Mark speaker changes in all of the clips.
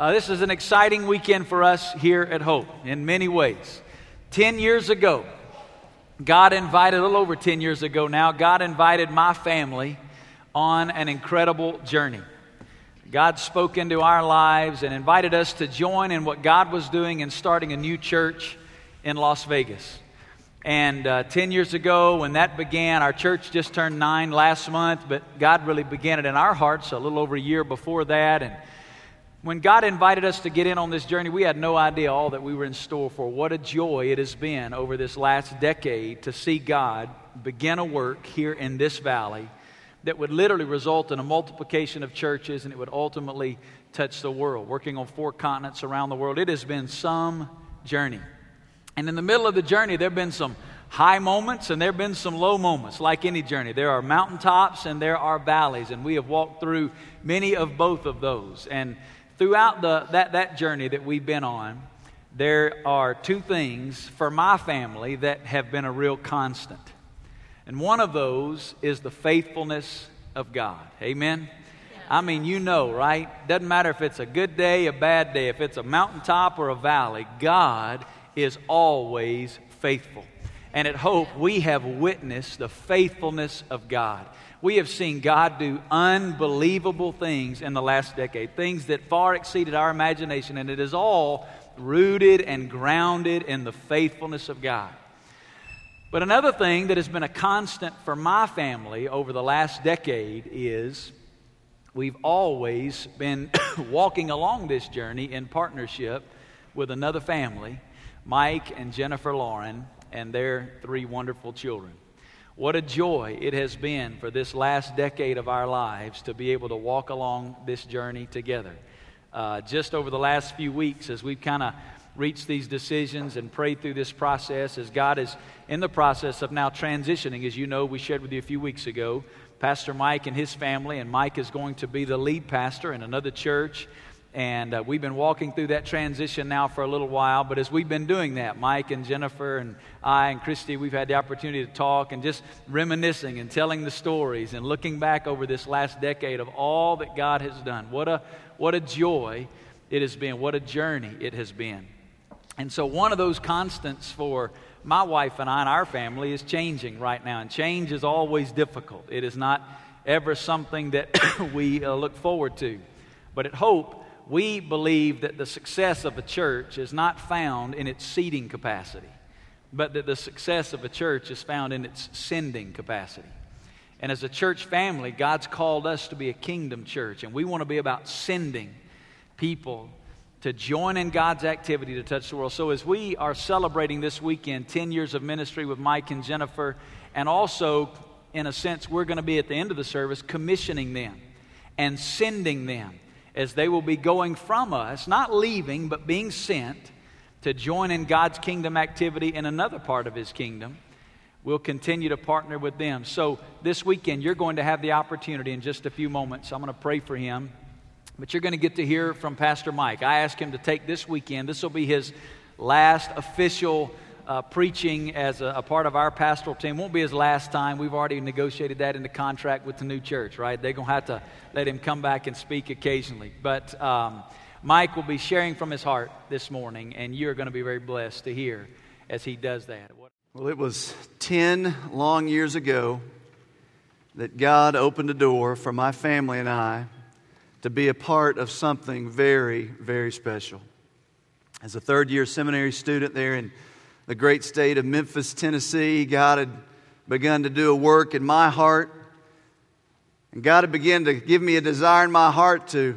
Speaker 1: Uh, this is an exciting weekend for us here at Hope in many ways. Ten years ago, God invited, a little over 10 years ago now, God invited my family on an incredible journey. God spoke into our lives and invited us to join in what God was doing in starting a new church in Las Vegas. And uh, 10 years ago, when that began, our church just turned nine last month, but God really began it in our hearts a little over a year before that. And when God invited us to get in on this journey, we had no idea all that we were in store for. What a joy it has been over this last decade to see God begin a work here in this valley that would literally result in a multiplication of churches and it would ultimately touch the world. Working on four continents around the world, it has been some journey. And in the middle of the journey, there have been some high moments and there have been some low moments, like any journey. There are mountaintops and there are valleys, and we have walked through many of both of those. And throughout the, that, that journey that we've been on, there are two things for my family that have been a real constant. And one of those is the faithfulness of God. Amen? I mean, you know, right? Doesn't matter if it's a good day, a bad day, if it's a mountaintop or a valley, God is always faithful. And at Hope, we have witnessed the faithfulness of God we have seen God do unbelievable things in the last decade, things that far exceeded our imagination, and it is all rooted and grounded in the faithfulness of God. But another thing that has been a constant for my family over the last decade is we've always been walking along this journey in partnership with another family, Mike and Jennifer Lauren, and their three wonderful children. What a joy it has been for this last decade of our lives to be able to walk along this journey together. Uh, just over the last few weeks, as we've kind of reached these decisions and prayed through this process, as God is in the process of now transitioning, as you know, we shared with you a few weeks ago, Pastor Mike and his family, and Mike is going to be the lead pastor in another church. And uh, we've been walking through that transition now for a little while. But as we've been doing that, Mike and Jennifer and I and Christy, we've had the opportunity to talk and just reminiscing and telling the stories and looking back over this last decade of all that God has done. What a, what a joy it has been. What a journey it has been. And so, one of those constants for my wife and I and our family is changing right now. And change is always difficult, it is not ever something that we uh, look forward to. But at Hope, we believe that the success of a church is not found in its seating capacity, but that the success of a church is found in its sending capacity. And as a church family, God's called us to be a kingdom church, and we want to be about sending people to join in God's activity to touch the world. So, as we are celebrating this weekend 10 years of ministry with Mike and Jennifer, and also, in a sense, we're going to be at the end of the service commissioning them and sending them as they will be going from us, not leaving, but being sent to join in God's kingdom activity in another part of His kingdom. We'll continue to partner with them. So, this weekend, you're going to have the opportunity in just a few moments. I'm going to pray for him, but you're going to get to hear from Pastor Mike. I asked him to take this weekend, this will be his last official uh, preaching as a, a, part of our pastoral team. Won't be his last time. We've already negotiated that into contract with the new church, right? They're going to have to let him come back and speak occasionally. But um, Mike will be sharing from his heart this morning, and you're going to be very blessed to hear as he does that.
Speaker 2: Well, it was 10 long years ago that God opened a door for my family and I to be a part of something very, very special. As a third year seminary student there in the great state of Memphis, Tennessee, God had begun to do a work in my heart. And God had begun to give me a desire in my heart to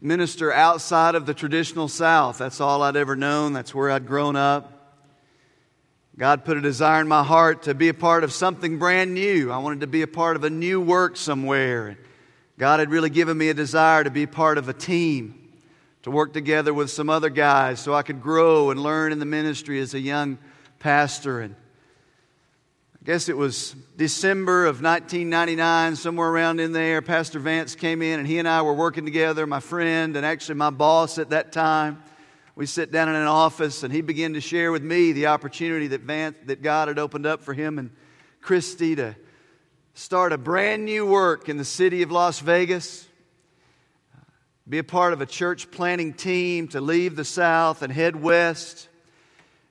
Speaker 2: minister outside of the traditional South. That's all I'd ever known, that's where I'd grown up. God put a desire in my heart to be a part of something brand new. I wanted to be a part of a new work somewhere. God had really given me a desire to be part of a team to work together with some other guys so I could grow and learn in the ministry as a young pastor. And I guess it was December of 1999, somewhere around in there. Pastor Vance came in and he and I were working together, my friend and actually my boss at that time. We sit down in an office and he began to share with me the opportunity that Vance, that God had opened up for him and Christy to start a brand new work in the city of Las Vegas be a part of a church planning team to leave the South and head west.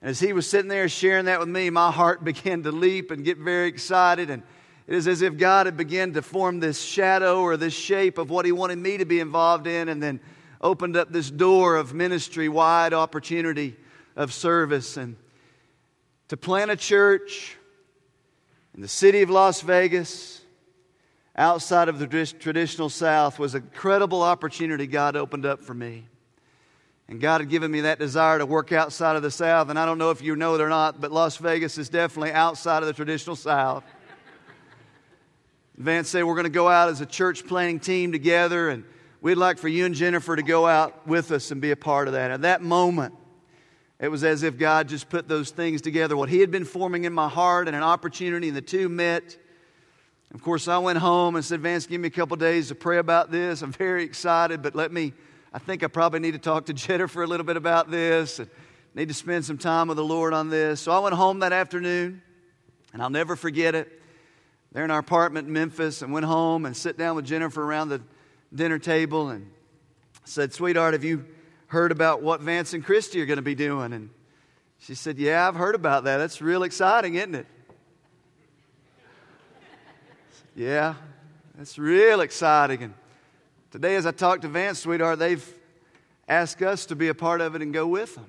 Speaker 2: And as he was sitting there sharing that with me, my heart began to leap and get very excited. And it is as if God had begun to form this shadow or this shape of what he wanted me to be involved in, and then opened up this door of ministry, wide opportunity of service. And to plant a church in the city of Las Vegas, outside of the traditional South, was a credible opportunity God opened up for me. And God had given me that desire to work outside of the South. And I don't know if you know it or not, but Las Vegas is definitely outside of the traditional South. Vance said, We're going to go out as a church planning team together, and we'd like for you and Jennifer to go out with us and be a part of that. At that moment, it was as if God just put those things together. What He had been forming in my heart and an opportunity, and the two met. Of course, I went home and said, Vance, give me a couple days to pray about this. I'm very excited, but let me, I think I probably need to talk to Jennifer a little bit about this and need to spend some time with the Lord on this. So I went home that afternoon, and I'll never forget it. There in our apartment in Memphis, and went home and sit down with Jennifer around the dinner table and said, Sweetheart, have you heard about what Vance and Christy are going to be doing. And she said, Yeah, I've heard about that. That's real exciting, isn't it? Said, yeah, that's real exciting. And today, as I talked to Vance, sweetheart, they've asked us to be a part of it and go with them.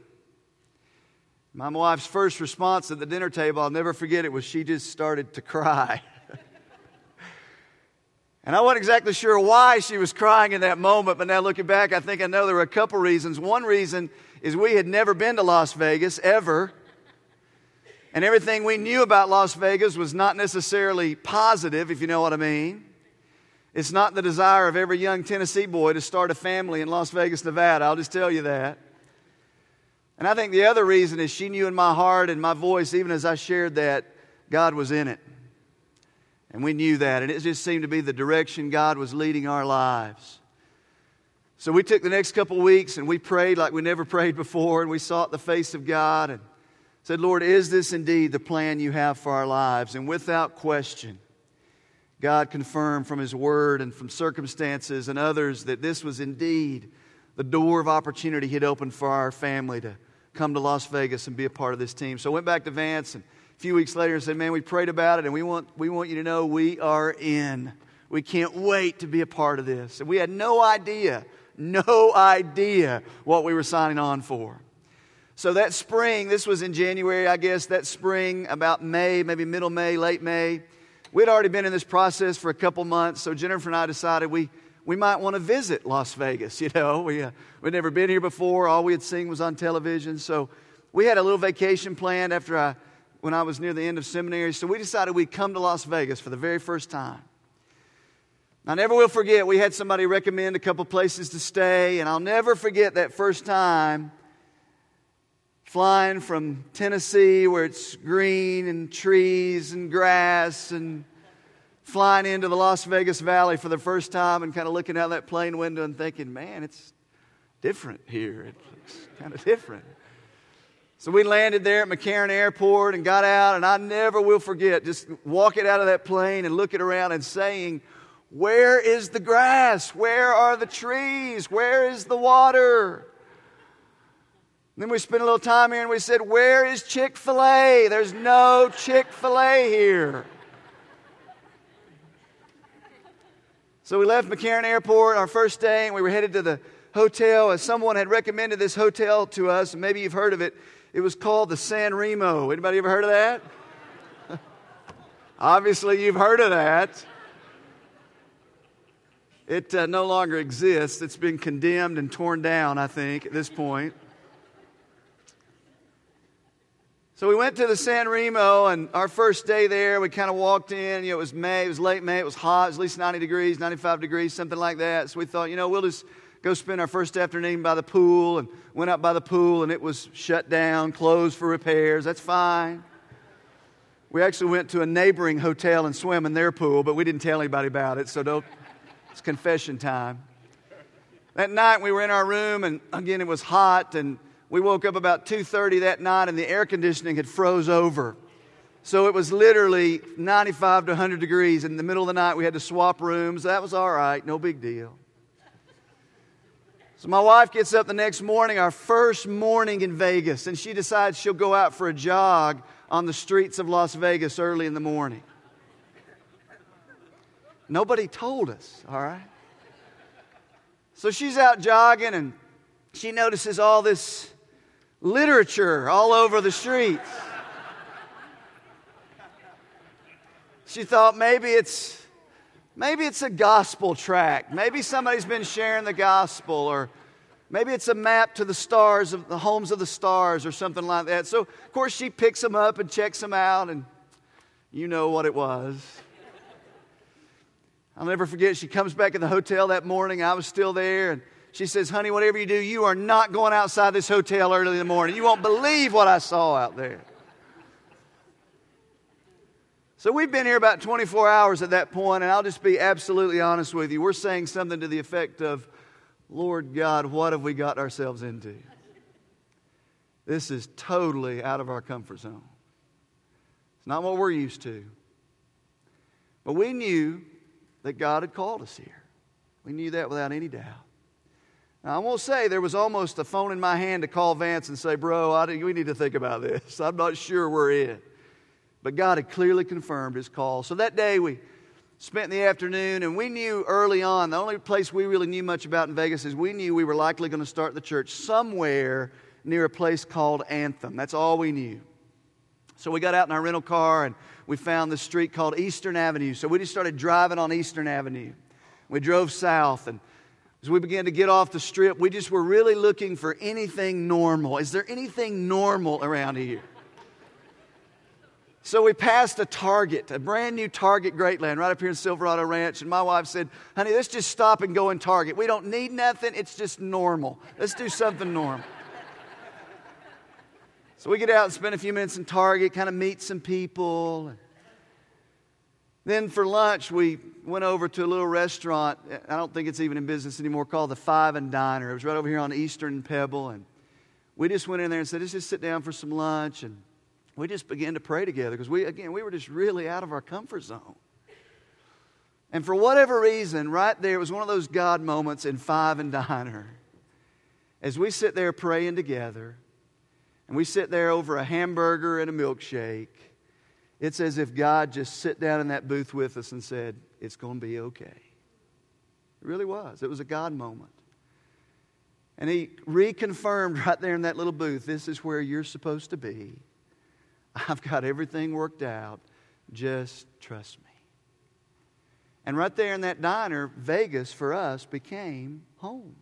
Speaker 2: My wife's first response at the dinner table, I'll never forget it, was she just started to cry. And I wasn't exactly sure why she was crying in that moment, but now looking back, I think I know there were a couple reasons. One reason is we had never been to Las Vegas ever. And everything we knew about Las Vegas was not necessarily positive, if you know what I mean. It's not the desire of every young Tennessee boy to start a family in Las Vegas, Nevada. I'll just tell you that. And I think the other reason is she knew in my heart and my voice, even as I shared that, God was in it. And we knew that. And it just seemed to be the direction God was leading our lives. So we took the next couple weeks and we prayed like we never prayed before. And we sought the face of God and said, Lord, is this indeed the plan you have for our lives? And without question, God confirmed from His Word and from circumstances and others that this was indeed the door of opportunity He'd opened for our family to come to Las Vegas and be a part of this team. So I went back to Vance and a few weeks later and said, Man, we prayed about it and we want, we want you to know we are in. We can't wait to be a part of this. And we had no idea, no idea what we were signing on for. So that spring, this was in January, I guess, that spring, about May, maybe middle May, late May, we'd already been in this process for a couple months. So Jennifer and I decided we, we might want to visit Las Vegas. You know, we, uh, we'd never been here before. All we had seen was on television. So we had a little vacation planned after I when I was near the end of seminary. So we decided we'd come to Las Vegas for the very first time. I never will forget, we had somebody recommend a couple places to stay, and I'll never forget that first time flying from Tennessee where it's green and trees and grass and flying into the Las Vegas Valley for the first time and kind of looking out that plane window and thinking, man, it's different here. It's kind of different. So we landed there at McCarran Airport and got out, and I never will forget just walking out of that plane and looking around and saying, Where is the grass? Where are the trees? Where is the water? Then we spent a little time here and we said, Where is Chick fil A? There's no Chick fil A here. So we left McCarran Airport our first day and we were headed to the hotel as someone had recommended this hotel to us, maybe you've heard of it. It was called the San Remo. Anybody ever heard of that? Obviously, you've heard of that. It uh, no longer exists. It's been condemned and torn down, I think, at this point. So we went to the San Remo, and our first day there, we kind of walked in. You know, it was May, it was late May, it was hot, it was at least 90 degrees, 95 degrees, something like that. So we thought, you know, we'll just go spend our first afternoon by the pool and went out by the pool and it was shut down, closed for repairs. That's fine. We actually went to a neighboring hotel and swam in their pool, but we didn't tell anybody about it, so don't, it's confession time. That night we were in our room and again it was hot and we woke up about 2:30 that night and the air conditioning had froze over. So it was literally 95 to 100 degrees in the middle of the night we had to swap rooms. That was all right, no big deal. So my wife gets up the next morning, our first morning in Vegas, and she decides she'll go out for a jog on the streets of Las Vegas early in the morning. Nobody told us, all right? So she's out jogging and she notices all this literature all over the streets. She thought maybe it's Maybe it's a gospel tract. Maybe somebody's been sharing the gospel, or maybe it's a map to the stars of the homes of the stars, or something like that. So, of course, she picks them up and checks them out, and you know what it was. I'll never forget, she comes back in the hotel that morning. I was still there, and she says, Honey, whatever you do, you are not going outside this hotel early in the morning. You won't believe what I saw out there. So we've been here about 24 hours at that point, and I'll just be absolutely honest with you. We're saying something to the effect of, Lord God, what have we got ourselves into? This is totally out of our comfort zone. It's not what we're used to. But we knew that God had called us here. We knew that without any doubt. Now, I won't say there was almost a phone in my hand to call Vance and say, Bro, I, we need to think about this. I'm not sure we're in. But God had clearly confirmed his call. So that day we spent the afternoon, and we knew early on, the only place we really knew much about in Vegas is we knew we were likely going to start the church somewhere near a place called Anthem. That's all we knew. So we got out in our rental car and we found this street called Eastern Avenue. So we just started driving on Eastern Avenue. We drove south, and as we began to get off the strip, we just were really looking for anything normal. Is there anything normal around here? So we passed a Target, a brand new Target Greatland right up here in Silverado Ranch. And my wife said, Honey, let's just stop and go in Target. We don't need nothing, it's just normal. Let's do something normal. so we get out and spend a few minutes in Target, kind of meet some people. Then for lunch, we went over to a little restaurant. I don't think it's even in business anymore, called the Five and Diner. It was right over here on Eastern Pebble. And we just went in there and said, Let's just sit down for some lunch. And we just began to pray together because we, again, we were just really out of our comfort zone. And for whatever reason, right there, it was one of those God moments in Five and Diner. As we sit there praying together, and we sit there over a hamburger and a milkshake, it's as if God just sit down in that booth with us and said, It's going to be okay. It really was. It was a God moment. And He reconfirmed right there in that little booth this is where you're supposed to be. I've got everything worked out. Just trust me. And right there in that diner, Vegas for us became home.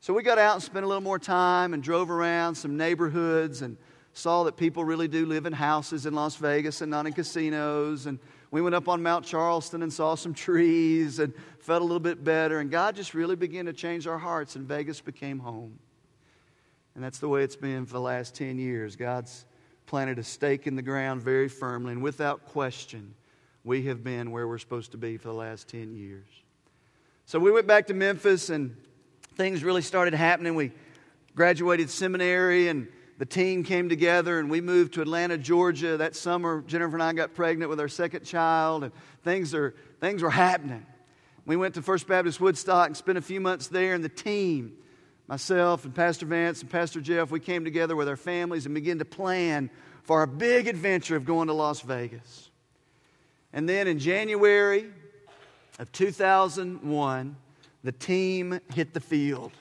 Speaker 2: So we got out and spent a little more time and drove around some neighborhoods and saw that people really do live in houses in Las Vegas and not in casinos. And we went up on Mount Charleston and saw some trees and felt a little bit better. And God just really began to change our hearts, and Vegas became home. And that's the way it's been for the last 10 years. God's planted a stake in the ground very firmly, and without question, we have been where we're supposed to be for the last 10 years. So we went back to Memphis, and things really started happening. We graduated seminary, and the team came together, and we moved to Atlanta, Georgia. That summer, Jennifer and I got pregnant with our second child, and things, are, things were happening. We went to First Baptist Woodstock and spent a few months there, and the team myself and Pastor Vance and Pastor Jeff, we came together with our families and began to plan for our big adventure of going to Las Vegas. And then in January of 2001, the team hit the field.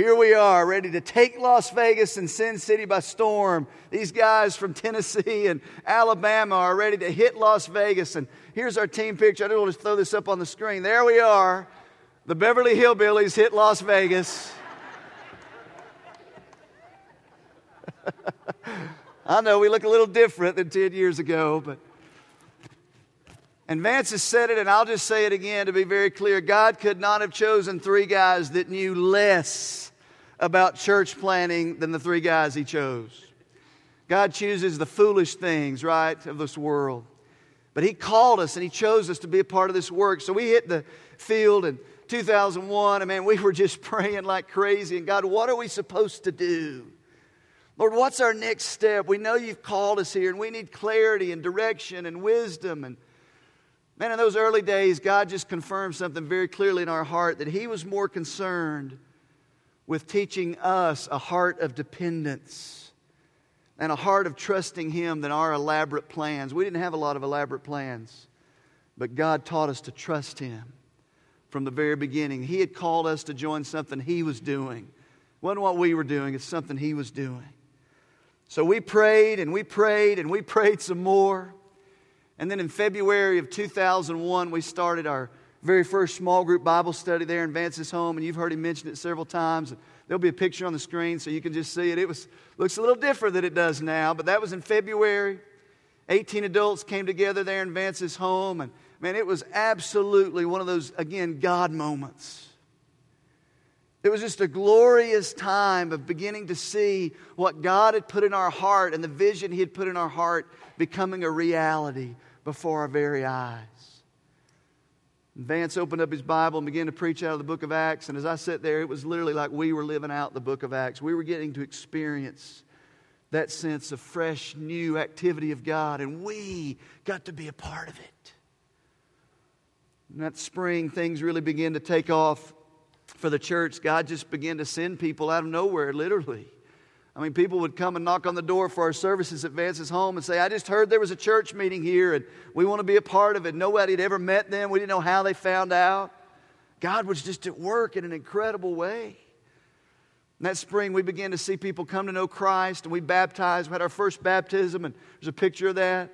Speaker 2: Here we are, ready to take Las Vegas and Sin City by storm. These guys from Tennessee and Alabama are ready to hit Las Vegas. And here's our team picture. I don't want to throw this up on the screen. There we are. The Beverly Hillbillies hit Las Vegas. I know we look a little different than 10 years ago, but. And Vance has said it, and I'll just say it again to be very clear. God could not have chosen three guys that knew less about church planning than the three guys he chose. God chooses the foolish things, right, of this world. But he called us and he chose us to be a part of this work. So we hit the field in 2001, and man, we were just praying like crazy. And God, what are we supposed to do? Lord, what's our next step? We know you've called us here and we need clarity and direction and wisdom. And Man, in those early days, God just confirmed something very clearly in our heart that He was more concerned with teaching us a heart of dependence and a heart of trusting Him than our elaborate plans. We didn't have a lot of elaborate plans, but God taught us to trust Him from the very beginning. He had called us to join something He was doing. It wasn't what we were doing, it's something He was doing. So we prayed and we prayed and we prayed some more. And then in February of 2001, we started our very first small group Bible study there in Vance's home, and you've heard him mention it several times. There'll be a picture on the screen so you can just see it. It was, looks a little different than it does now, but that was in February. 18 adults came together there in Vance's home, and man, it was absolutely one of those, again, God moments. It was just a glorious time of beginning to see what God had put in our heart and the vision He had put in our heart becoming a reality before our very eyes. Vance opened up his Bible and began to preach out of the book of Acts. And as I sat there, it was literally like we were living out the book of Acts. We were getting to experience that sense of fresh, new activity of God, and we got to be a part of it. And that spring, things really began to take off for the church. God just began to send people out of nowhere, literally. I mean, people would come and knock on the door for our services at Vance's home and say, I just heard there was a church meeting here and we want to be a part of it. Nobody had ever met them. We didn't know how they found out. God was just at work in an incredible way. And that spring, we began to see people come to know Christ and we baptized. We had our first baptism, and there's a picture of that.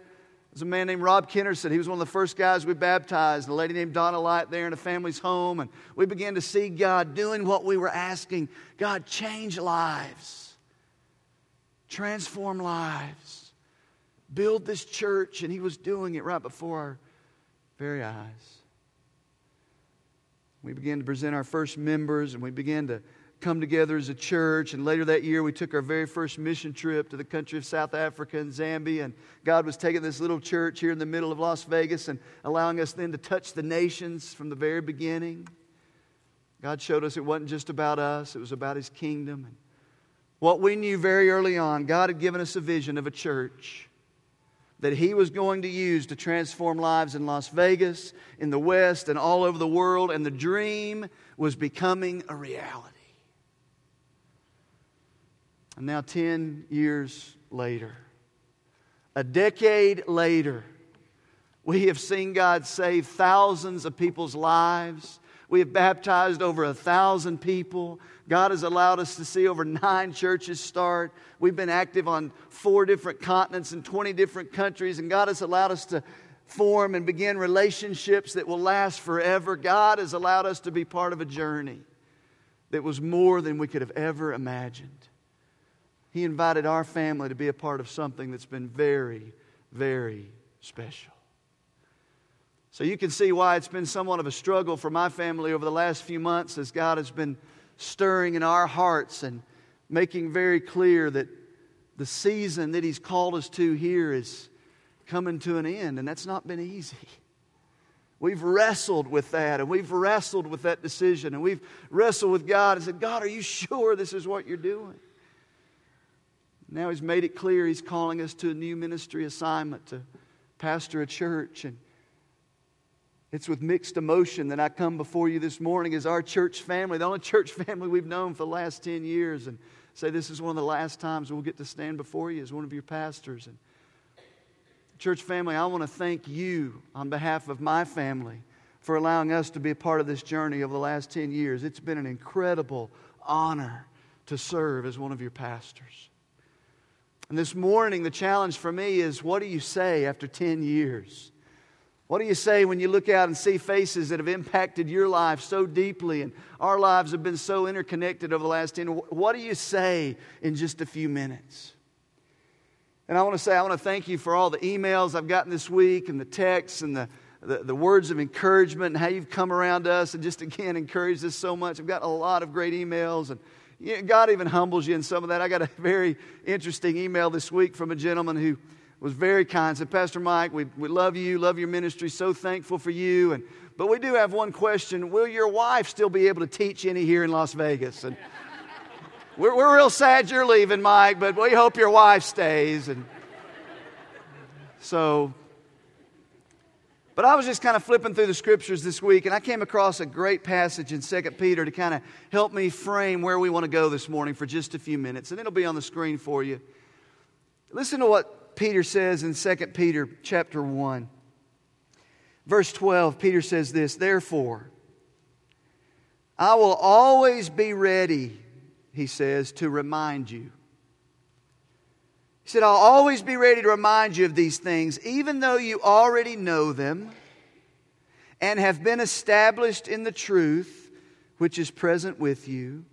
Speaker 2: There's a man named Rob Kennerson. He was one of the first guys we baptized. A lady named Donna Light there in a family's home. And we began to see God doing what we were asking God, change lives transform lives, build this church, and he was doing it right before our very eyes. We began to present our first members, and we began to come together as a church. And later that year, we took our very first mission trip to the country of South Africa and Zambia. And God was taking this little church here in the middle of Las Vegas and allowing us then to touch the nations from the very beginning. God showed us it wasn't just about us, it was about His kingdom. And what we knew very early on, God had given us a vision of a church that He was going to use to transform lives in Las Vegas, in the West, and all over the world, and the dream was becoming a reality. And now, 10 years later, a decade later, we have seen God save thousands of people's lives. We have baptized over a thousand people. God has allowed us to see over nine churches start. We've been active on four different continents and 20 different countries, and God has allowed us to form and begin relationships that will last forever. God has allowed us to be part of a journey that was more than we could have ever imagined. He invited our family to be a part of something that's been very, very special. So you can see why it's been somewhat of a struggle for my family over the last few months as God has been stirring in our hearts and making very clear that the season that He's called us to here is coming to an end, and that's not been easy. We've wrestled with that, and we've wrestled with that decision, and we've wrestled with God and said, God, are you sure this is what you're doing? Now He's made it clear He's calling us to a new ministry assignment to pastor a church, and it's with mixed emotion that I come before you this morning as our church family, the only church family we've known for the last 10 years, and say this is one of the last times we'll get to stand before you as one of your pastors. And church family, I want to thank you on behalf of my family for allowing us to be a part of this journey over the last 10 years. It's been an incredible honor to serve as one of your pastors. And this morning, the challenge for me is what do you say after 10 years? What do you say when you look out and see faces that have impacted your life so deeply and our lives have been so interconnected over the last 10? What do you say in just a few minutes? And I want to say, I want to thank you for all the emails I've gotten this week and the texts and the, the, the words of encouragement and how you've come around us and just again encouraged us so much. I've got a lot of great emails and God even humbles you in some of that. I got a very interesting email this week from a gentleman who was very kind. Said, Pastor Mike, we, we love you, love your ministry, so thankful for you. And, but we do have one question Will your wife still be able to teach any here in Las Vegas? And we're, we're real sad you're leaving, Mike, but we hope your wife stays. And so But I was just kind of flipping through the scriptures this week, and I came across a great passage in 2 Peter to kind of help me frame where we want to go this morning for just a few minutes, and it'll be on the screen for you. Listen to what Peter says in 2 Peter chapter 1. Verse 12, Peter says this, Therefore, I will always be ready, he says, to remind you. He said, I'll always be ready to remind you of these things, even though you already know them and have been established in the truth which is present with you.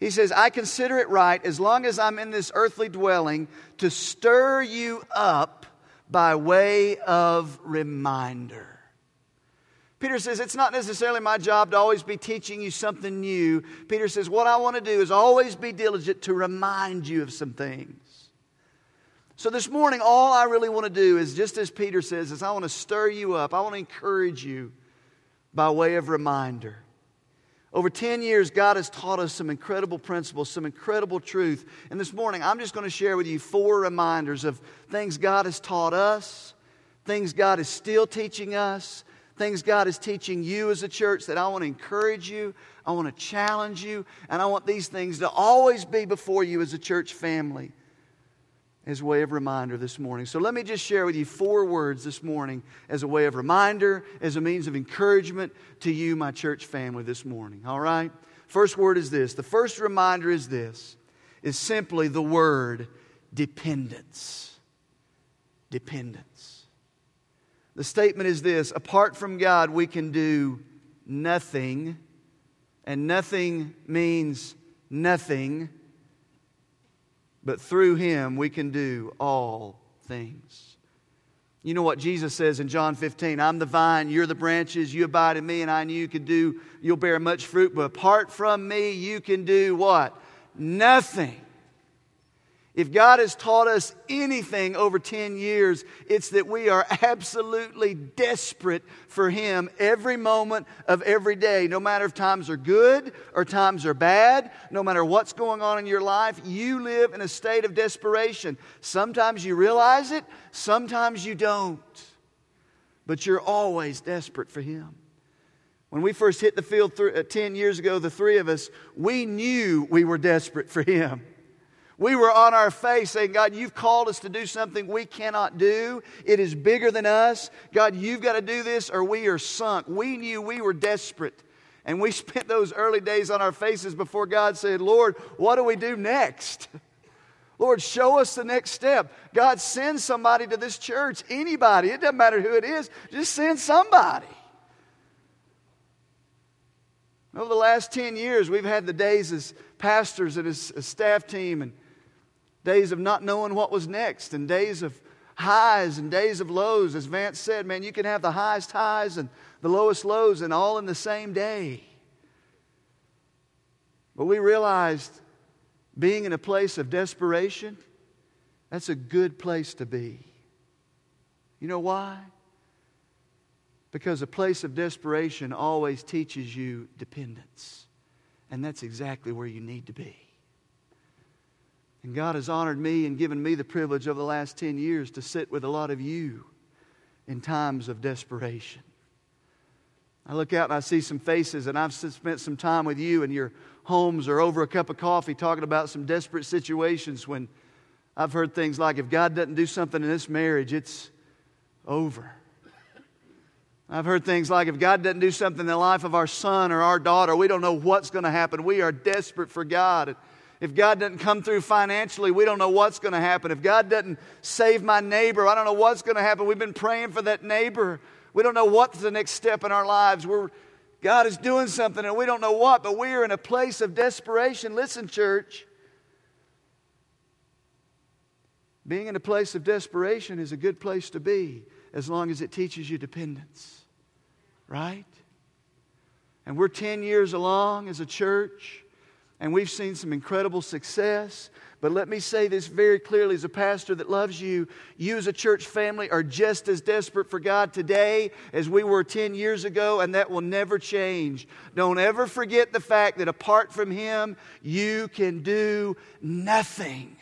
Speaker 2: He says, I consider it right, as long as I'm in this earthly dwelling, to stir you up by way of reminder. Peter says, It's not necessarily my job to always be teaching you something new. Peter says, What I want to do is always be diligent to remind you of some things. So this morning, all I really want to do is, just as Peter says, is I want to stir you up. I want to encourage you by way of reminder. Over 10 years, God has taught us some incredible principles, some incredible truth. And this morning, I'm just going to share with you four reminders of things God has taught us, things God is still teaching us, things God is teaching you as a church that I want to encourage you, I want to challenge you, and I want these things to always be before you as a church family as a way of reminder this morning. So let me just share with you four words this morning as a way of reminder, as a means of encouragement to you, my church family, this morning. All right? First word is this. The first reminder is this is simply the word dependence. Dependence. The statement is this apart from God, we can do nothing, and nothing means nothing but through him we can do all things. You know what Jesus says in John 15 I'm the vine, you're the branches, you abide in me, and I and you can do, you'll bear much fruit, but apart from me, you can do what? Nothing. If God has taught us anything over 10 years, it's that we are absolutely desperate for Him every moment of every day. No matter if times are good or times are bad, no matter what's going on in your life, you live in a state of desperation. Sometimes you realize it, sometimes you don't. But you're always desperate for Him. When we first hit the field th- uh, 10 years ago, the three of us, we knew we were desperate for Him. We were on our face saying, God, you've called us to do something we cannot do. It is bigger than us. God, you've got to do this or we are sunk. We knew we were desperate. And we spent those early days on our faces before God said, Lord, what do we do next? Lord, show us the next step. God, send somebody to this church. Anybody. It doesn't matter who it is. Just send somebody. Over the last 10 years, we've had the days as pastors and as a staff team and days of not knowing what was next, and days of highs and days of lows. As Vance said, man, you can have the highest highs and the lowest lows, and all in the same day. But we realized being in a place of desperation, that's a good place to be. You know why? Because a place of desperation always teaches you dependence. And that's exactly where you need to be. And God has honored me and given me the privilege over the last 10 years to sit with a lot of you in times of desperation. I look out and I see some faces, and I've spent some time with you in your homes or over a cup of coffee talking about some desperate situations when I've heard things like, if God doesn't do something in this marriage, it's over. I've heard things like, if God doesn't do something in the life of our son or our daughter, we don't know what's going to happen. We are desperate for God. If God doesn't come through financially, we don't know what's going to happen. If God doesn't save my neighbor, I don't know what's going to happen. We've been praying for that neighbor. We don't know what's the next step in our lives. We're, God is doing something and we don't know what, but we are in a place of desperation. Listen, church. Being in a place of desperation is a good place to be as long as it teaches you dependence, right? And we're 10 years along as a church and we've seen some incredible success. But let me say this very clearly as a pastor that loves you, you as a church family are just as desperate for God today as we were 10 years ago, and that will never change. Don't ever forget the fact that apart from Him, you can do nothing.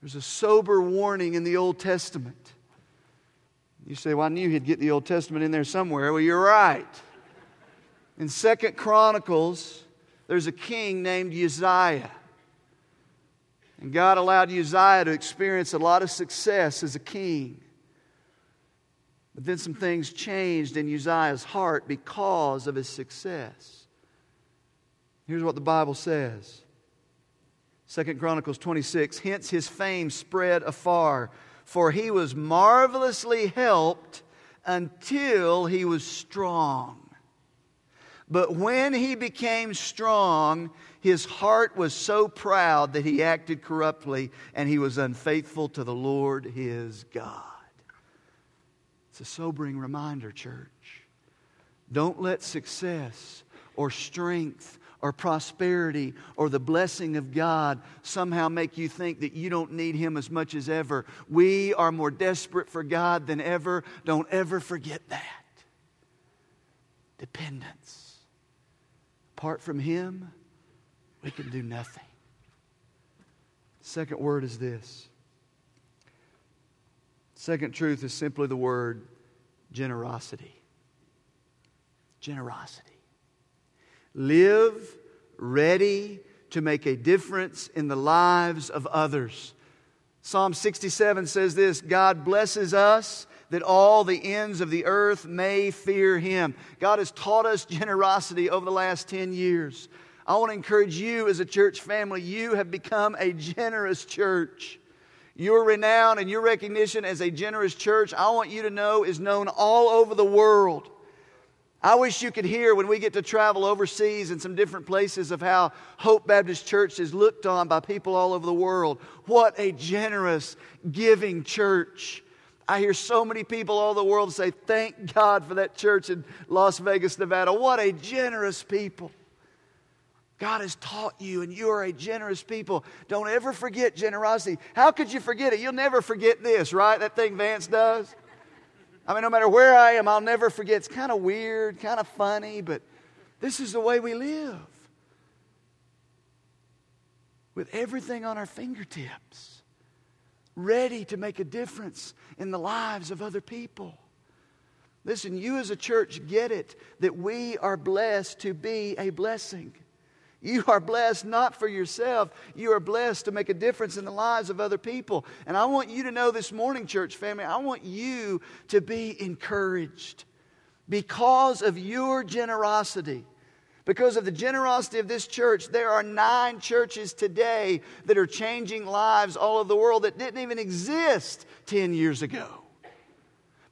Speaker 2: There's a sober warning in the Old Testament You say, Well, I knew he'd get the Old Testament in there somewhere. Well, you're right. In Second Chronicles, there's a king named Uzziah. And God allowed Uzziah to experience a lot of success as a king. But then some things changed in Uzziah's heart because of his success. Here's what the Bible says. Second Chronicles 26, hence his fame spread afar, for he was marvelously helped until he was strong. But when he became strong, his heart was so proud that he acted corruptly and he was unfaithful to the Lord his God. It's a sobering reminder, church. Don't let success or strength or prosperity or the blessing of God somehow make you think that you don't need Him as much as ever. We are more desperate for God than ever. Don't ever forget that. Dependence. Apart from Him, we can do nothing. Second word is this. Second truth is simply the word generosity. Generosity. Live ready to make a difference in the lives of others. Psalm 67 says this God blesses us that all the ends of the earth may fear him. God has taught us generosity over the last 10 years. I want to encourage you as a church family, you have become a generous church. Your renown and your recognition as a generous church, I want you to know, is known all over the world. I wish you could hear when we get to travel overseas in some different places of how Hope Baptist Church is looked on by people all over the world. What a generous, giving church. I hear so many people all the world say, Thank God for that church in Las Vegas, Nevada. What a generous people. God has taught you, and you are a generous people. Don't ever forget generosity. How could you forget it? You'll never forget this, right? That thing Vance does. I mean, no matter where I am, I'll never forget. It's kind of weird, kind of funny, but this is the way we live. With everything on our fingertips, ready to make a difference in the lives of other people. Listen, you as a church get it that we are blessed to be a blessing. You are blessed not for yourself. You are blessed to make a difference in the lives of other people. And I want you to know this morning, church family, I want you to be encouraged because of your generosity. Because of the generosity of this church, there are nine churches today that are changing lives all over the world that didn't even exist 10 years ago.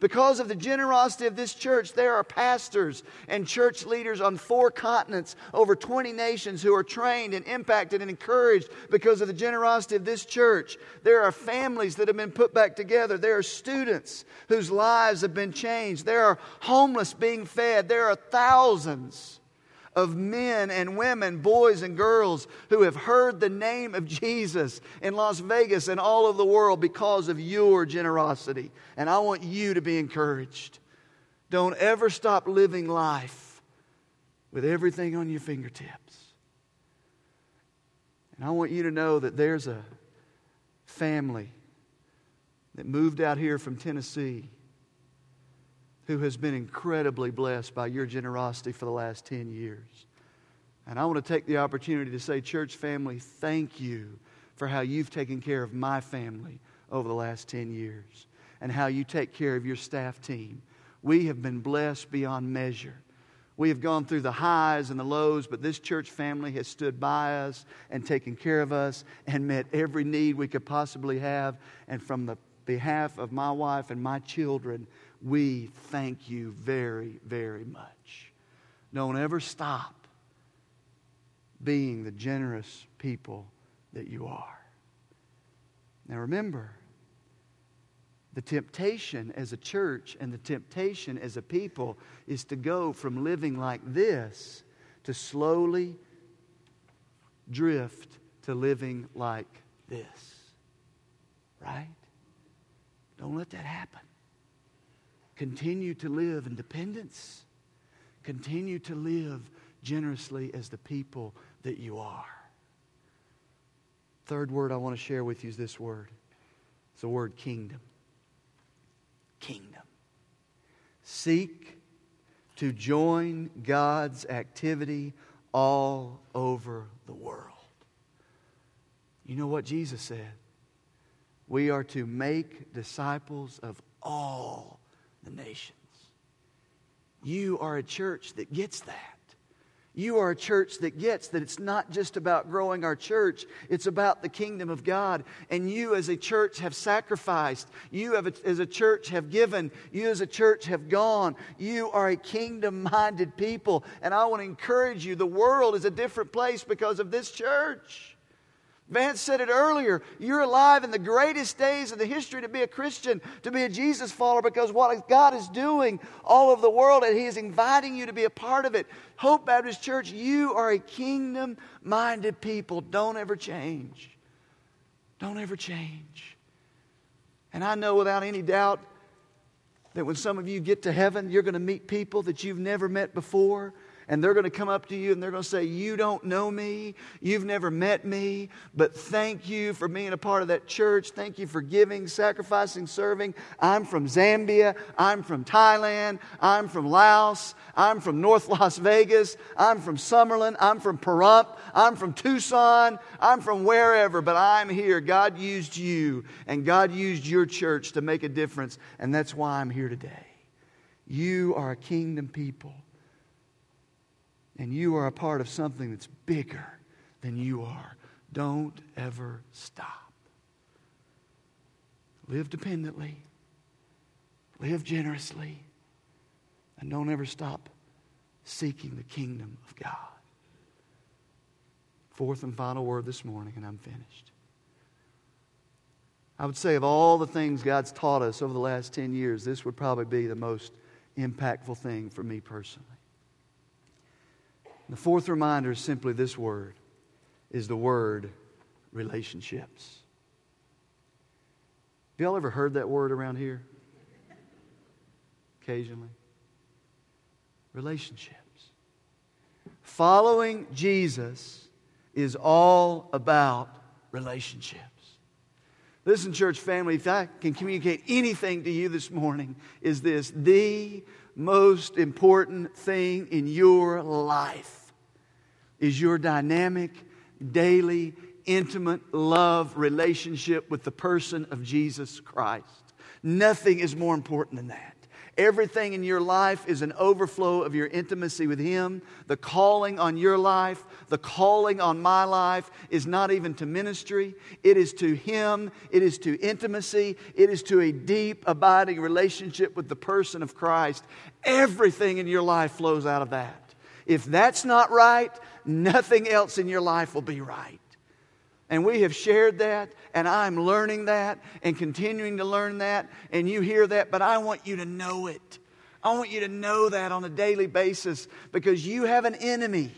Speaker 2: Because of the generosity of this church, there are pastors and church leaders on four continents, over 20 nations, who are trained and impacted and encouraged because of the generosity of this church. There are families that have been put back together. There are students whose lives have been changed. There are homeless being fed. There are thousands of men and women, boys and girls who have heard the name of Jesus in Las Vegas and all over the world because of your generosity. And I want you to be encouraged. Don't ever stop living life with everything on your fingertips. And I want you to know that there's a family that moved out here from Tennessee who has been incredibly blessed by your generosity for the last 10 years. And I want to take the opportunity to say, church family, thank you for how you've taken care of my family over the last 10 years and how you take care of your staff team. We have been blessed beyond measure. We have gone through the highs and the lows, but this church family has stood by us and taken care of us and met every need we could possibly have. And from the behalf of my wife and my children, we thank you very, very much. Don't ever stop being the generous people that you are. Now remember, the temptation as a church and the temptation as a people is to go from living like this to slowly drift to living like this. Right? Don't let that happen. Continue to live in dependence. Continue to live generously as the people that you are. Third word I want to share with you is this word. It's the word kingdom. Kingdom. seek to join God's activity all over the world. You know what Jesus said? We are to make disciples of all the nations. You are a church that gets that. You are a church that gets that it's not just about growing our church, it's about the kingdom of God. And you, as a church, have sacrificed. You, have, as a church, have given. You, as a church, have gone. You are a kingdom minded people. And I want to encourage you the world is a different place because of this church. Vance said it earlier. You're alive in the greatest days of the history to be a Christian, to be a Jesus follower, because what God is doing all over the world, and He is inviting you to be a part of it. Hope Baptist Church, you are a kingdom minded people. Don't ever change. Don't ever change. And I know without any doubt that when some of you get to heaven, you're going to meet people that you've never met before and they're going to come up to you and they're going to say, You don't know me. You've never met me, but thank you for being a part of that church. Thank you for giving, sacrificing, serving. I'm from Zambia. I'm from Thailand. I'm from Laos. I'm from North Las Vegas. I'm from Summerlin. I'm from Pahrump. I'm from Tucson. I'm from wherever, but I'm here. God used you and God used your church to make a difference, and that's why I'm here today. You are a kingdom people. And you are a part of something that's bigger than you are. Don't ever stop. Live dependently, live generously, and don't ever stop seeking the kingdom of God. Fourth and final word this morning, and I'm finished. I would say, of all the things God's taught us over the last 10 years, this would probably be the most impactful thing for me personally. The fourth reminder is simply this word is the word relationships. Have y'all ever heard that word around here? Occasionally. Relationships. Following Jesus is all about relationships. Listen, church family, if I can communicate anything to you this morning, is this the most important thing in your life is your dynamic, daily, intimate love relationship with the person of Jesus Christ. Nothing is more important than that. Everything in your life is an overflow of your intimacy with Him. The calling on your life, the calling on my life is not even to ministry. It is to Him. It is to intimacy. It is to a deep, abiding relationship with the person of Christ. Everything in your life flows out of that. If that's not right, nothing else in your life will be right. And we have shared that, and I'm learning that and continuing to learn that, and you hear that, but I want you to know it. I want you to know that on a daily basis because you have an enemy.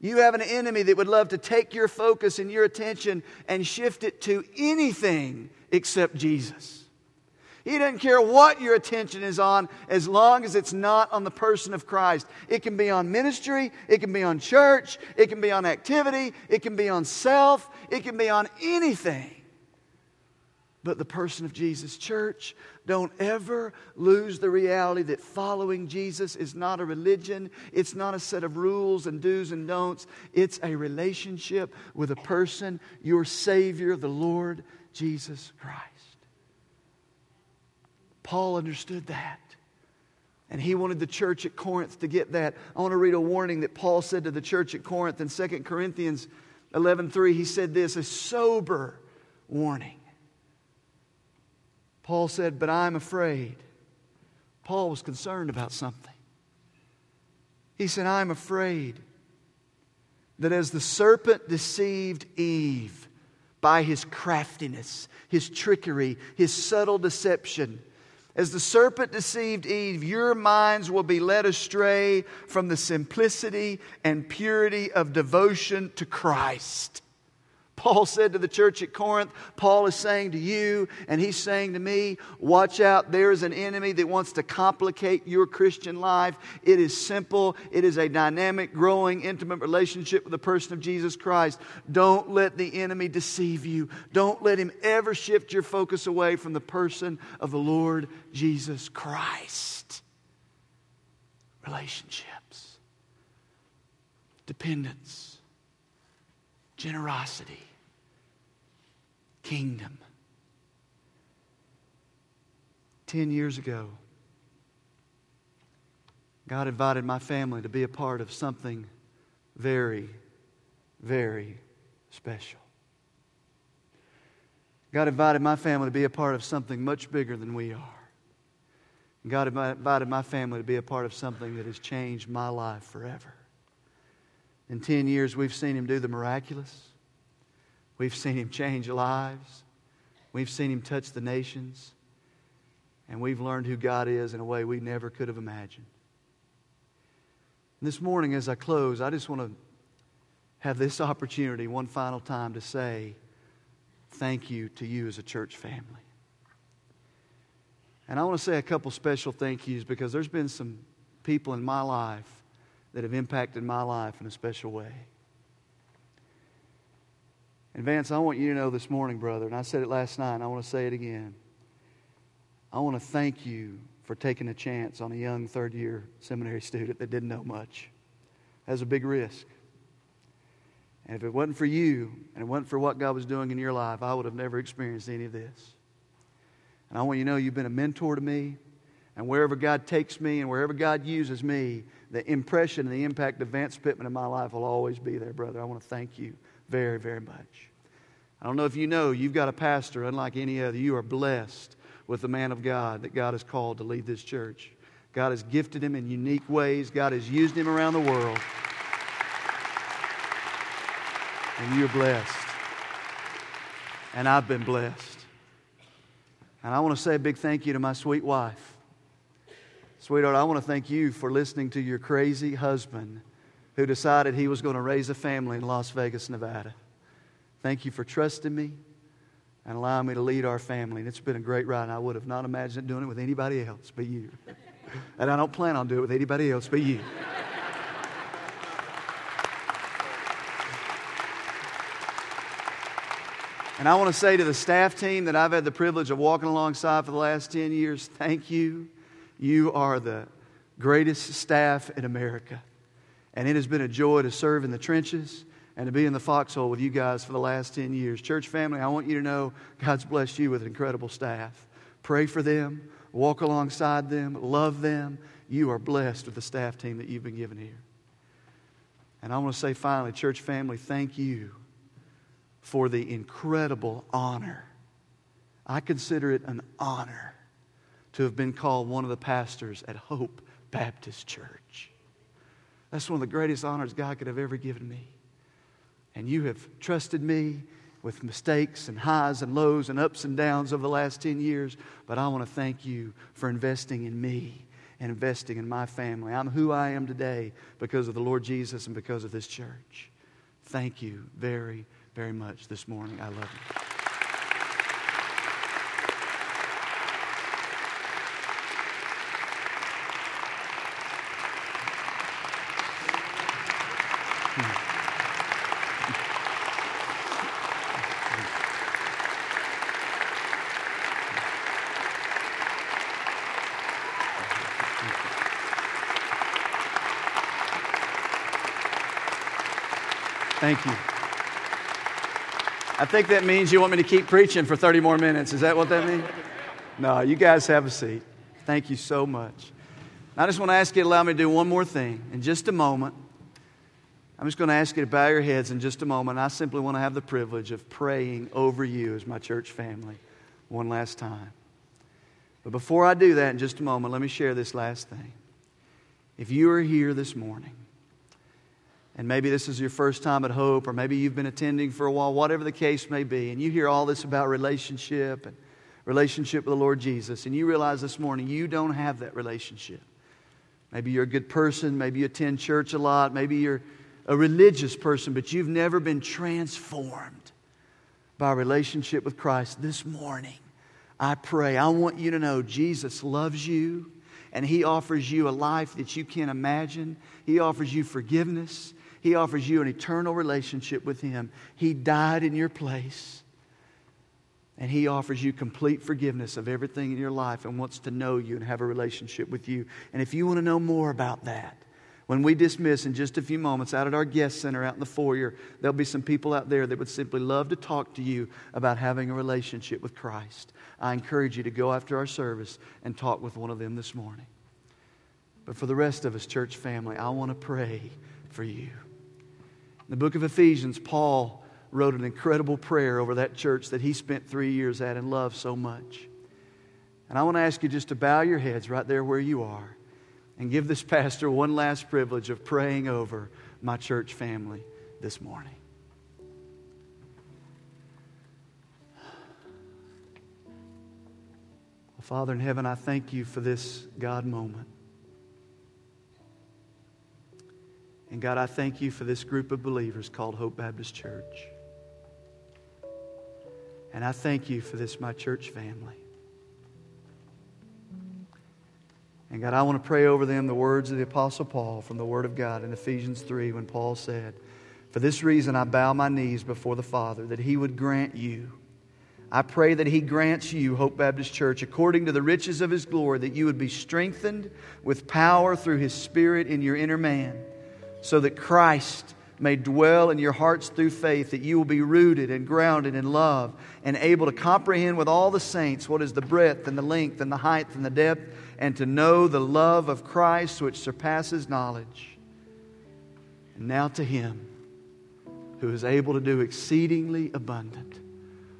Speaker 2: You have an enemy that would love to take your focus and your attention and shift it to anything except Jesus. He doesn't care what your attention is on as long as it's not on the person of Christ. It can be on ministry, it can be on church, it can be on activity, it can be on self, it can be on anything. But the person of Jesus. Church, don't ever lose the reality that following Jesus is not a religion. It's not a set of rules and do's and don'ts. It's a relationship with a person, your Savior, the Lord Jesus Christ. Paul understood that. And he wanted the church at Corinth to get that. I want to read a warning that Paul said to the church at Corinth in 2 Corinthians 11:3. He said this, a sober warning. Paul said, "But I'm afraid." Paul was concerned about something. He said, "I'm afraid that as the serpent deceived Eve by his craftiness, his trickery, his subtle deception, as the serpent deceived Eve, your minds will be led astray from the simplicity and purity of devotion to Christ. Paul said to the church at Corinth, Paul is saying to you, and he's saying to me, watch out, there is an enemy that wants to complicate your Christian life. It is simple, it is a dynamic, growing, intimate relationship with the person of Jesus Christ. Don't let the enemy deceive you. Don't let him ever shift your focus away from the person of the Lord Jesus Christ. Relationships, dependence generosity, kingdom. Ten years ago, God invited my family to be a part of something very, very special. God invited my family to be a part of something much bigger than we are. God invited my family to be a part of something that has changed my life forever. In 10 years, we've seen him do the miraculous. We've seen him change lives. We've seen him touch the nations. And we've learned who God is in a way we never could have imagined. And this morning, as I close, I just want to have this opportunity one final time to say thank you to you as a church family. And I want to say a couple special thank yous because there's been some people in my life that have impacted my life in a special way. And Vance, I want you to know this morning, brother, and I said it last night, and I want to say it again. I want to thank you for taking a chance on a young third year seminary student that didn't know much. Was a big risk. And if it wasn't for you and it wasn't for what God was doing in your life, I would have never experienced any of this. And I want you to know you've been a mentor to me. And wherever God takes me and wherever God uses me, the impression and the impact of Vance Pitman in my life will always be there, brother. I want to thank you very, very much. I don't know if you know, you've got a pastor unlike any other. You are blessed with the man of God that God has called to lead this church. God has gifted him in unique ways, God has used him around the world. And you're blessed. And I've been blessed. And I want to say a big thank you to my sweet wife. Sweetheart, I want to thank you for listening to your crazy husband who decided he was going to raise a family in Las Vegas, Nevada. Thank you for trusting me and allowing me to lead our family. And it's been a great ride. And I would have not imagined doing it with anybody else but you. and I don't plan on doing it with anybody else but you. And I want to say to the staff team that I've had the privilege of walking alongside for the last 10 years, thank you. You are the greatest staff in America. And it has been a joy to serve in the trenches and to be in the foxhole with you guys for the last 10 years. Church family, I want you to know God's blessed you with an incredible staff. Pray for them, walk alongside them, love them. You are blessed with the staff team that you've been given here. And I want to say finally, church family, thank you for the incredible honor. I consider it an honor to have been called one of the pastors at Hope Baptist Church. That's one of the greatest honors God could have ever given me. And you have trusted me with mistakes and highs and lows and ups and downs over the last 10 years. But I want to thank you for investing in me and investing in my family. I'm who I am today because of the Lord Jesus and because of this church. Thank you very, very much this morning. I love you. Thank you. I think that means you want me to keep preaching for 30 more minutes. Is that what that means? No, you guys have a seat. Thank you so much. I just want to ask you to allow me to do one more thing. In just a moment, I'm just going to ask you to bow your heads in just a moment. I simply want to have the privilege of praying over you as my church family one last time. But before I do that in just a moment, let me share this last thing. If you are here this morning and maybe this is your first time at Hope, or maybe you've been attending for a while, whatever the case may be, and you hear all this about relationship and relationship with the Lord Jesus, and you realize this morning you don't have that relationship. Maybe you're a good person, maybe you attend church a lot, maybe you're a religious person, but you've never been transformed by relationship with Christ this morning, I pray, I want you to know Jesus loves you and He offers you a life that you can't imagine. He offers you forgiveness. He offers you an eternal relationship with Him. He died in your place. And He offers you complete forgiveness of everything in your life and wants to know you and have a relationship with you. And if you want to know more about that, when we dismiss in just a few moments out at our guest center out in the foyer, there'll be some people out there that would simply love to talk to you about having a relationship with Christ. I encourage you to go after our service and talk with one of them this morning. But for the rest of us, church family, I want to pray for you. In the book of Ephesians, Paul wrote an incredible prayer over that church that he spent three years at and loved so much. And I want to ask you just to bow your heads right there where you are and give this pastor one last privilege of praying over my church family this morning. Father in heaven, I thank you for this God moment. And God, I thank you for this group of believers called Hope Baptist Church. And I thank you for this, my church family. And God, I want to pray over them the words of the Apostle Paul from the Word of God in Ephesians 3 when Paul said, For this reason I bow my knees before the Father, that he would grant you. I pray that he grants you, Hope Baptist Church, according to the riches of his glory, that you would be strengthened with power through his Spirit in your inner man so that Christ may dwell in your hearts through faith, that you will be rooted and grounded in love and able to comprehend with all the saints what is the breadth and the length and the height and the depth, and to know the love of Christ which surpasses knowledge. And now to Him who is able to do exceedingly abundant,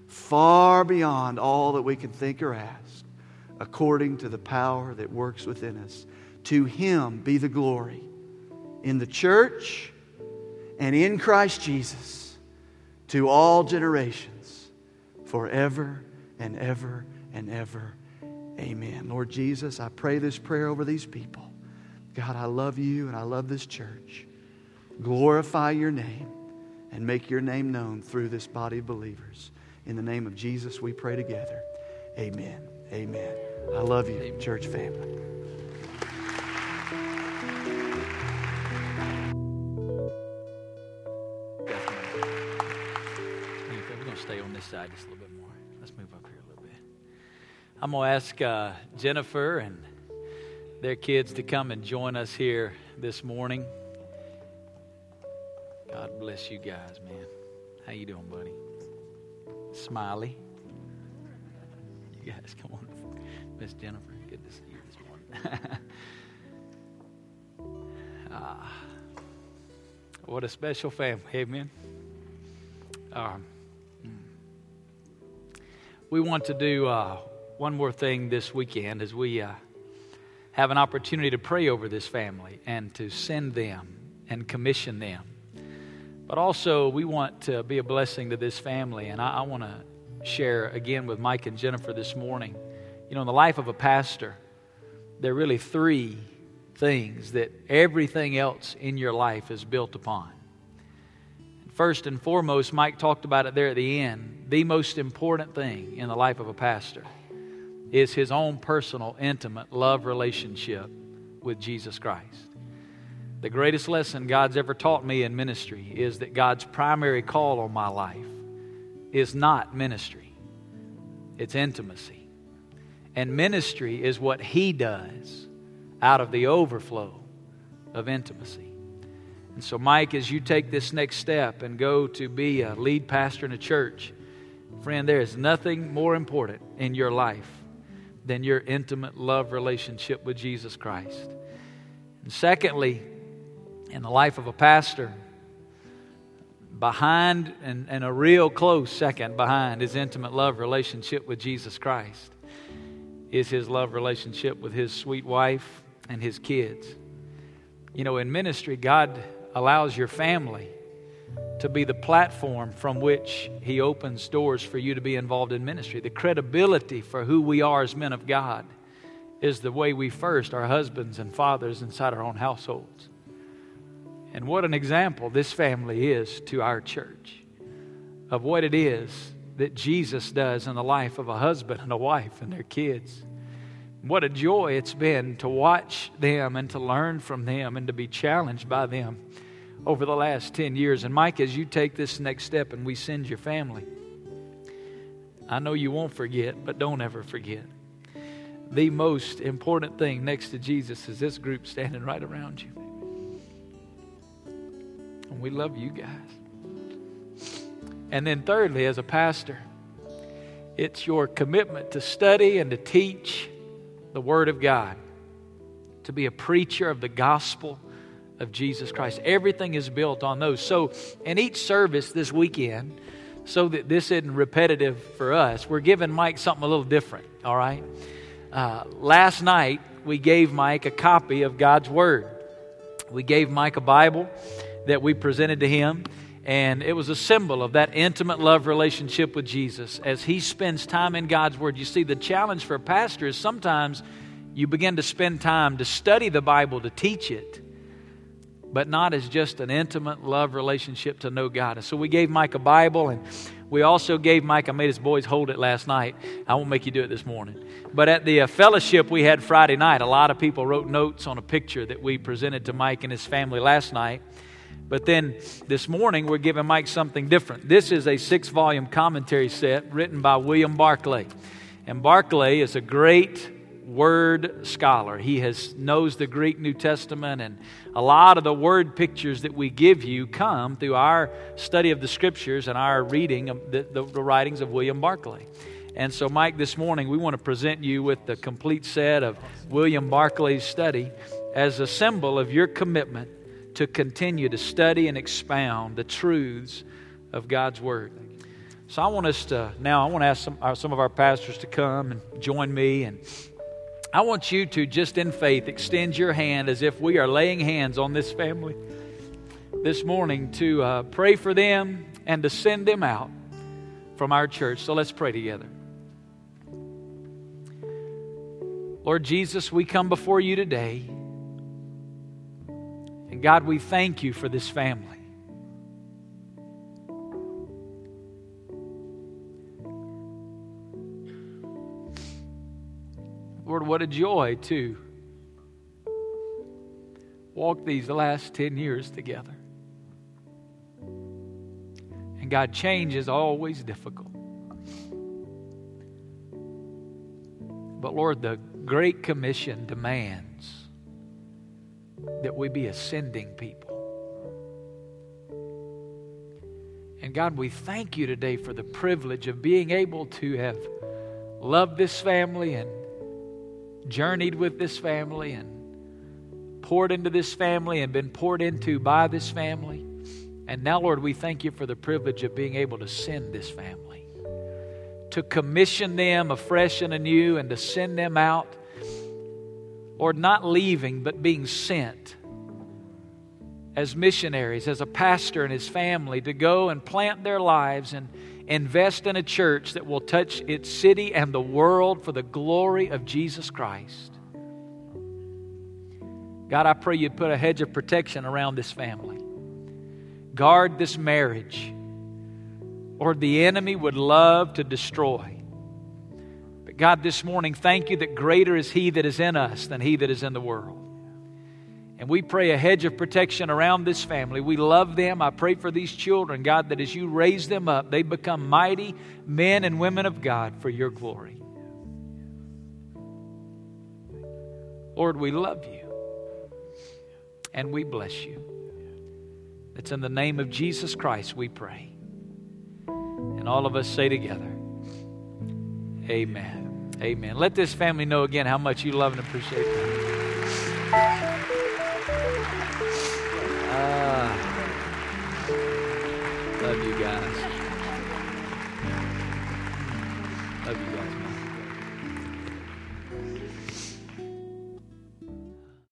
Speaker 2: far beyond all that we can think or ask, according to the power that works within us. To Him be the glory in the church and in Christ Jesus to all generations, forever and ever and ever. Amen. Lord Jesus, I pray this prayer over these people. God, I love you and I love this church. Glorify your name and make your name known through this body of believers. In the name of Jesus, we pray together. Amen. Amen. I love you, church family.
Speaker 1: Side just a little bit more. Let's move up here a little bit. I'm going to ask uh, Jennifer and their kids to come and join us here this morning. God bless you guys, man. How you doing, buddy? Smiley. You guys, come on. Miss Jennifer, good to see you this morning. ah, what a special family. Amen. Um, we want to do uh, one more thing this weekend as we uh, have an opportunity to pray over this family and to send them and commission them. But also, we want to be a blessing to this family. And I, I want to share again with Mike and Jennifer this morning. You know, in the life of a pastor, there are really three things that everything else in your life is built upon. First and foremost, Mike talked about it there at the end. The most important thing in the life of a pastor is his own personal, intimate love relationship with Jesus Christ. The greatest lesson God's ever taught me in ministry is that God's primary call on my life is not ministry, it's intimacy. And ministry is what He does out of the overflow of intimacy. And so, Mike, as you take this next step and go to be a lead pastor in a church, friend, there is nothing more important in your life than your intimate love relationship with Jesus Christ. And secondly, in the life of a pastor, behind and, and a real close second behind his intimate love relationship with Jesus Christ is his love relationship with his sweet wife and his kids. You know, in ministry, God allows your family to be the platform from which He opens doors for you to be involved in ministry. The credibility for who we are as men of God is the way we first are husbands and fathers inside our own households. And what an example this family is to our church of what it is that Jesus does in the life of a husband and a wife and their kids. What a joy it's been to watch them and to learn from them and to be challenged by them over the last 10 years. And Mike, as you take this next step and we send your family, I know you won't forget, but don't ever forget. The most important thing next to Jesus is this group standing right around you. And we love you guys. And then, thirdly, as a pastor, it's your commitment to study and to teach the Word of God, to be a preacher of the gospel of Jesus Christ. Everything is built on those. So, in each service this weekend, so that this isn't repetitive for us, we're giving Mike something a little different, all right? Uh, last night, we gave Mike a copy of God's Word. We gave Mike a Bible that we presented to him. And it was a symbol of that intimate love relationship with Jesus as he spends time in God's Word. You see, the challenge for a pastor is sometimes you begin to spend time to study the Bible, to teach it, but not as just an intimate love relationship to know God. And so we gave Mike a Bible, and we also gave Mike, I made his boys hold it last night. I won't make you do it this morning. But at the uh, fellowship we had Friday night, a lot of people wrote notes on a picture that we presented to Mike and his family last night. But then this morning, we're giving Mike something different. This is a six volume commentary set written by William Barclay. And Barclay is a great word scholar. He has knows the Greek New Testament and a lot of the word pictures that we give you come through our study of the scriptures and our reading of the, the, the writings of William Barclay. And so, Mike, this morning we want to present you with the complete set of William Barclay's study as a symbol of your commitment to continue to study and expound the truths of God's Word. So I want us to now, I want to ask some, uh, some of our pastors to come and join me. And I want you to just in faith extend your hand as if we are laying hands on this family this morning to uh, pray for them and to send them out from our church. So let's pray together. Lord Jesus, we come before you today. God, we thank you for this family. Lord, what a joy to walk these last 10 years together. And God, change is always difficult. But Lord, the Great Commission demands that we be ascending people. And God, we thank you today for the privilege of being able to have loved this family and journeyed with this family and poured into this family and been poured into by this family. And now, Lord, we thank you for the privilege of being able to send this family, to commission them afresh and anew, and to send them out Lord, not leaving, but being sent as missionaries, as a pastor and his family, to go and plant their lives and invest in a church that will touch its city and the world for the glory of Jesus Christ. God, I pray you'd put a hedge of protection around this family. Guard this marriage. or the enemy would love to destroy. But God, this morning, thank you that greater is He that is in us than He that is in the world. And we pray a hedge of protection around this family. We love them. I pray for these children, God, that as you raise them up, they become mighty men and women of God for your glory. Lord, we love you and we bless you. It's in the name of Jesus Christ we pray. And all of us say together, Amen. Amen. Let this family know again how much you love and appreciate them. Ah, love you guys.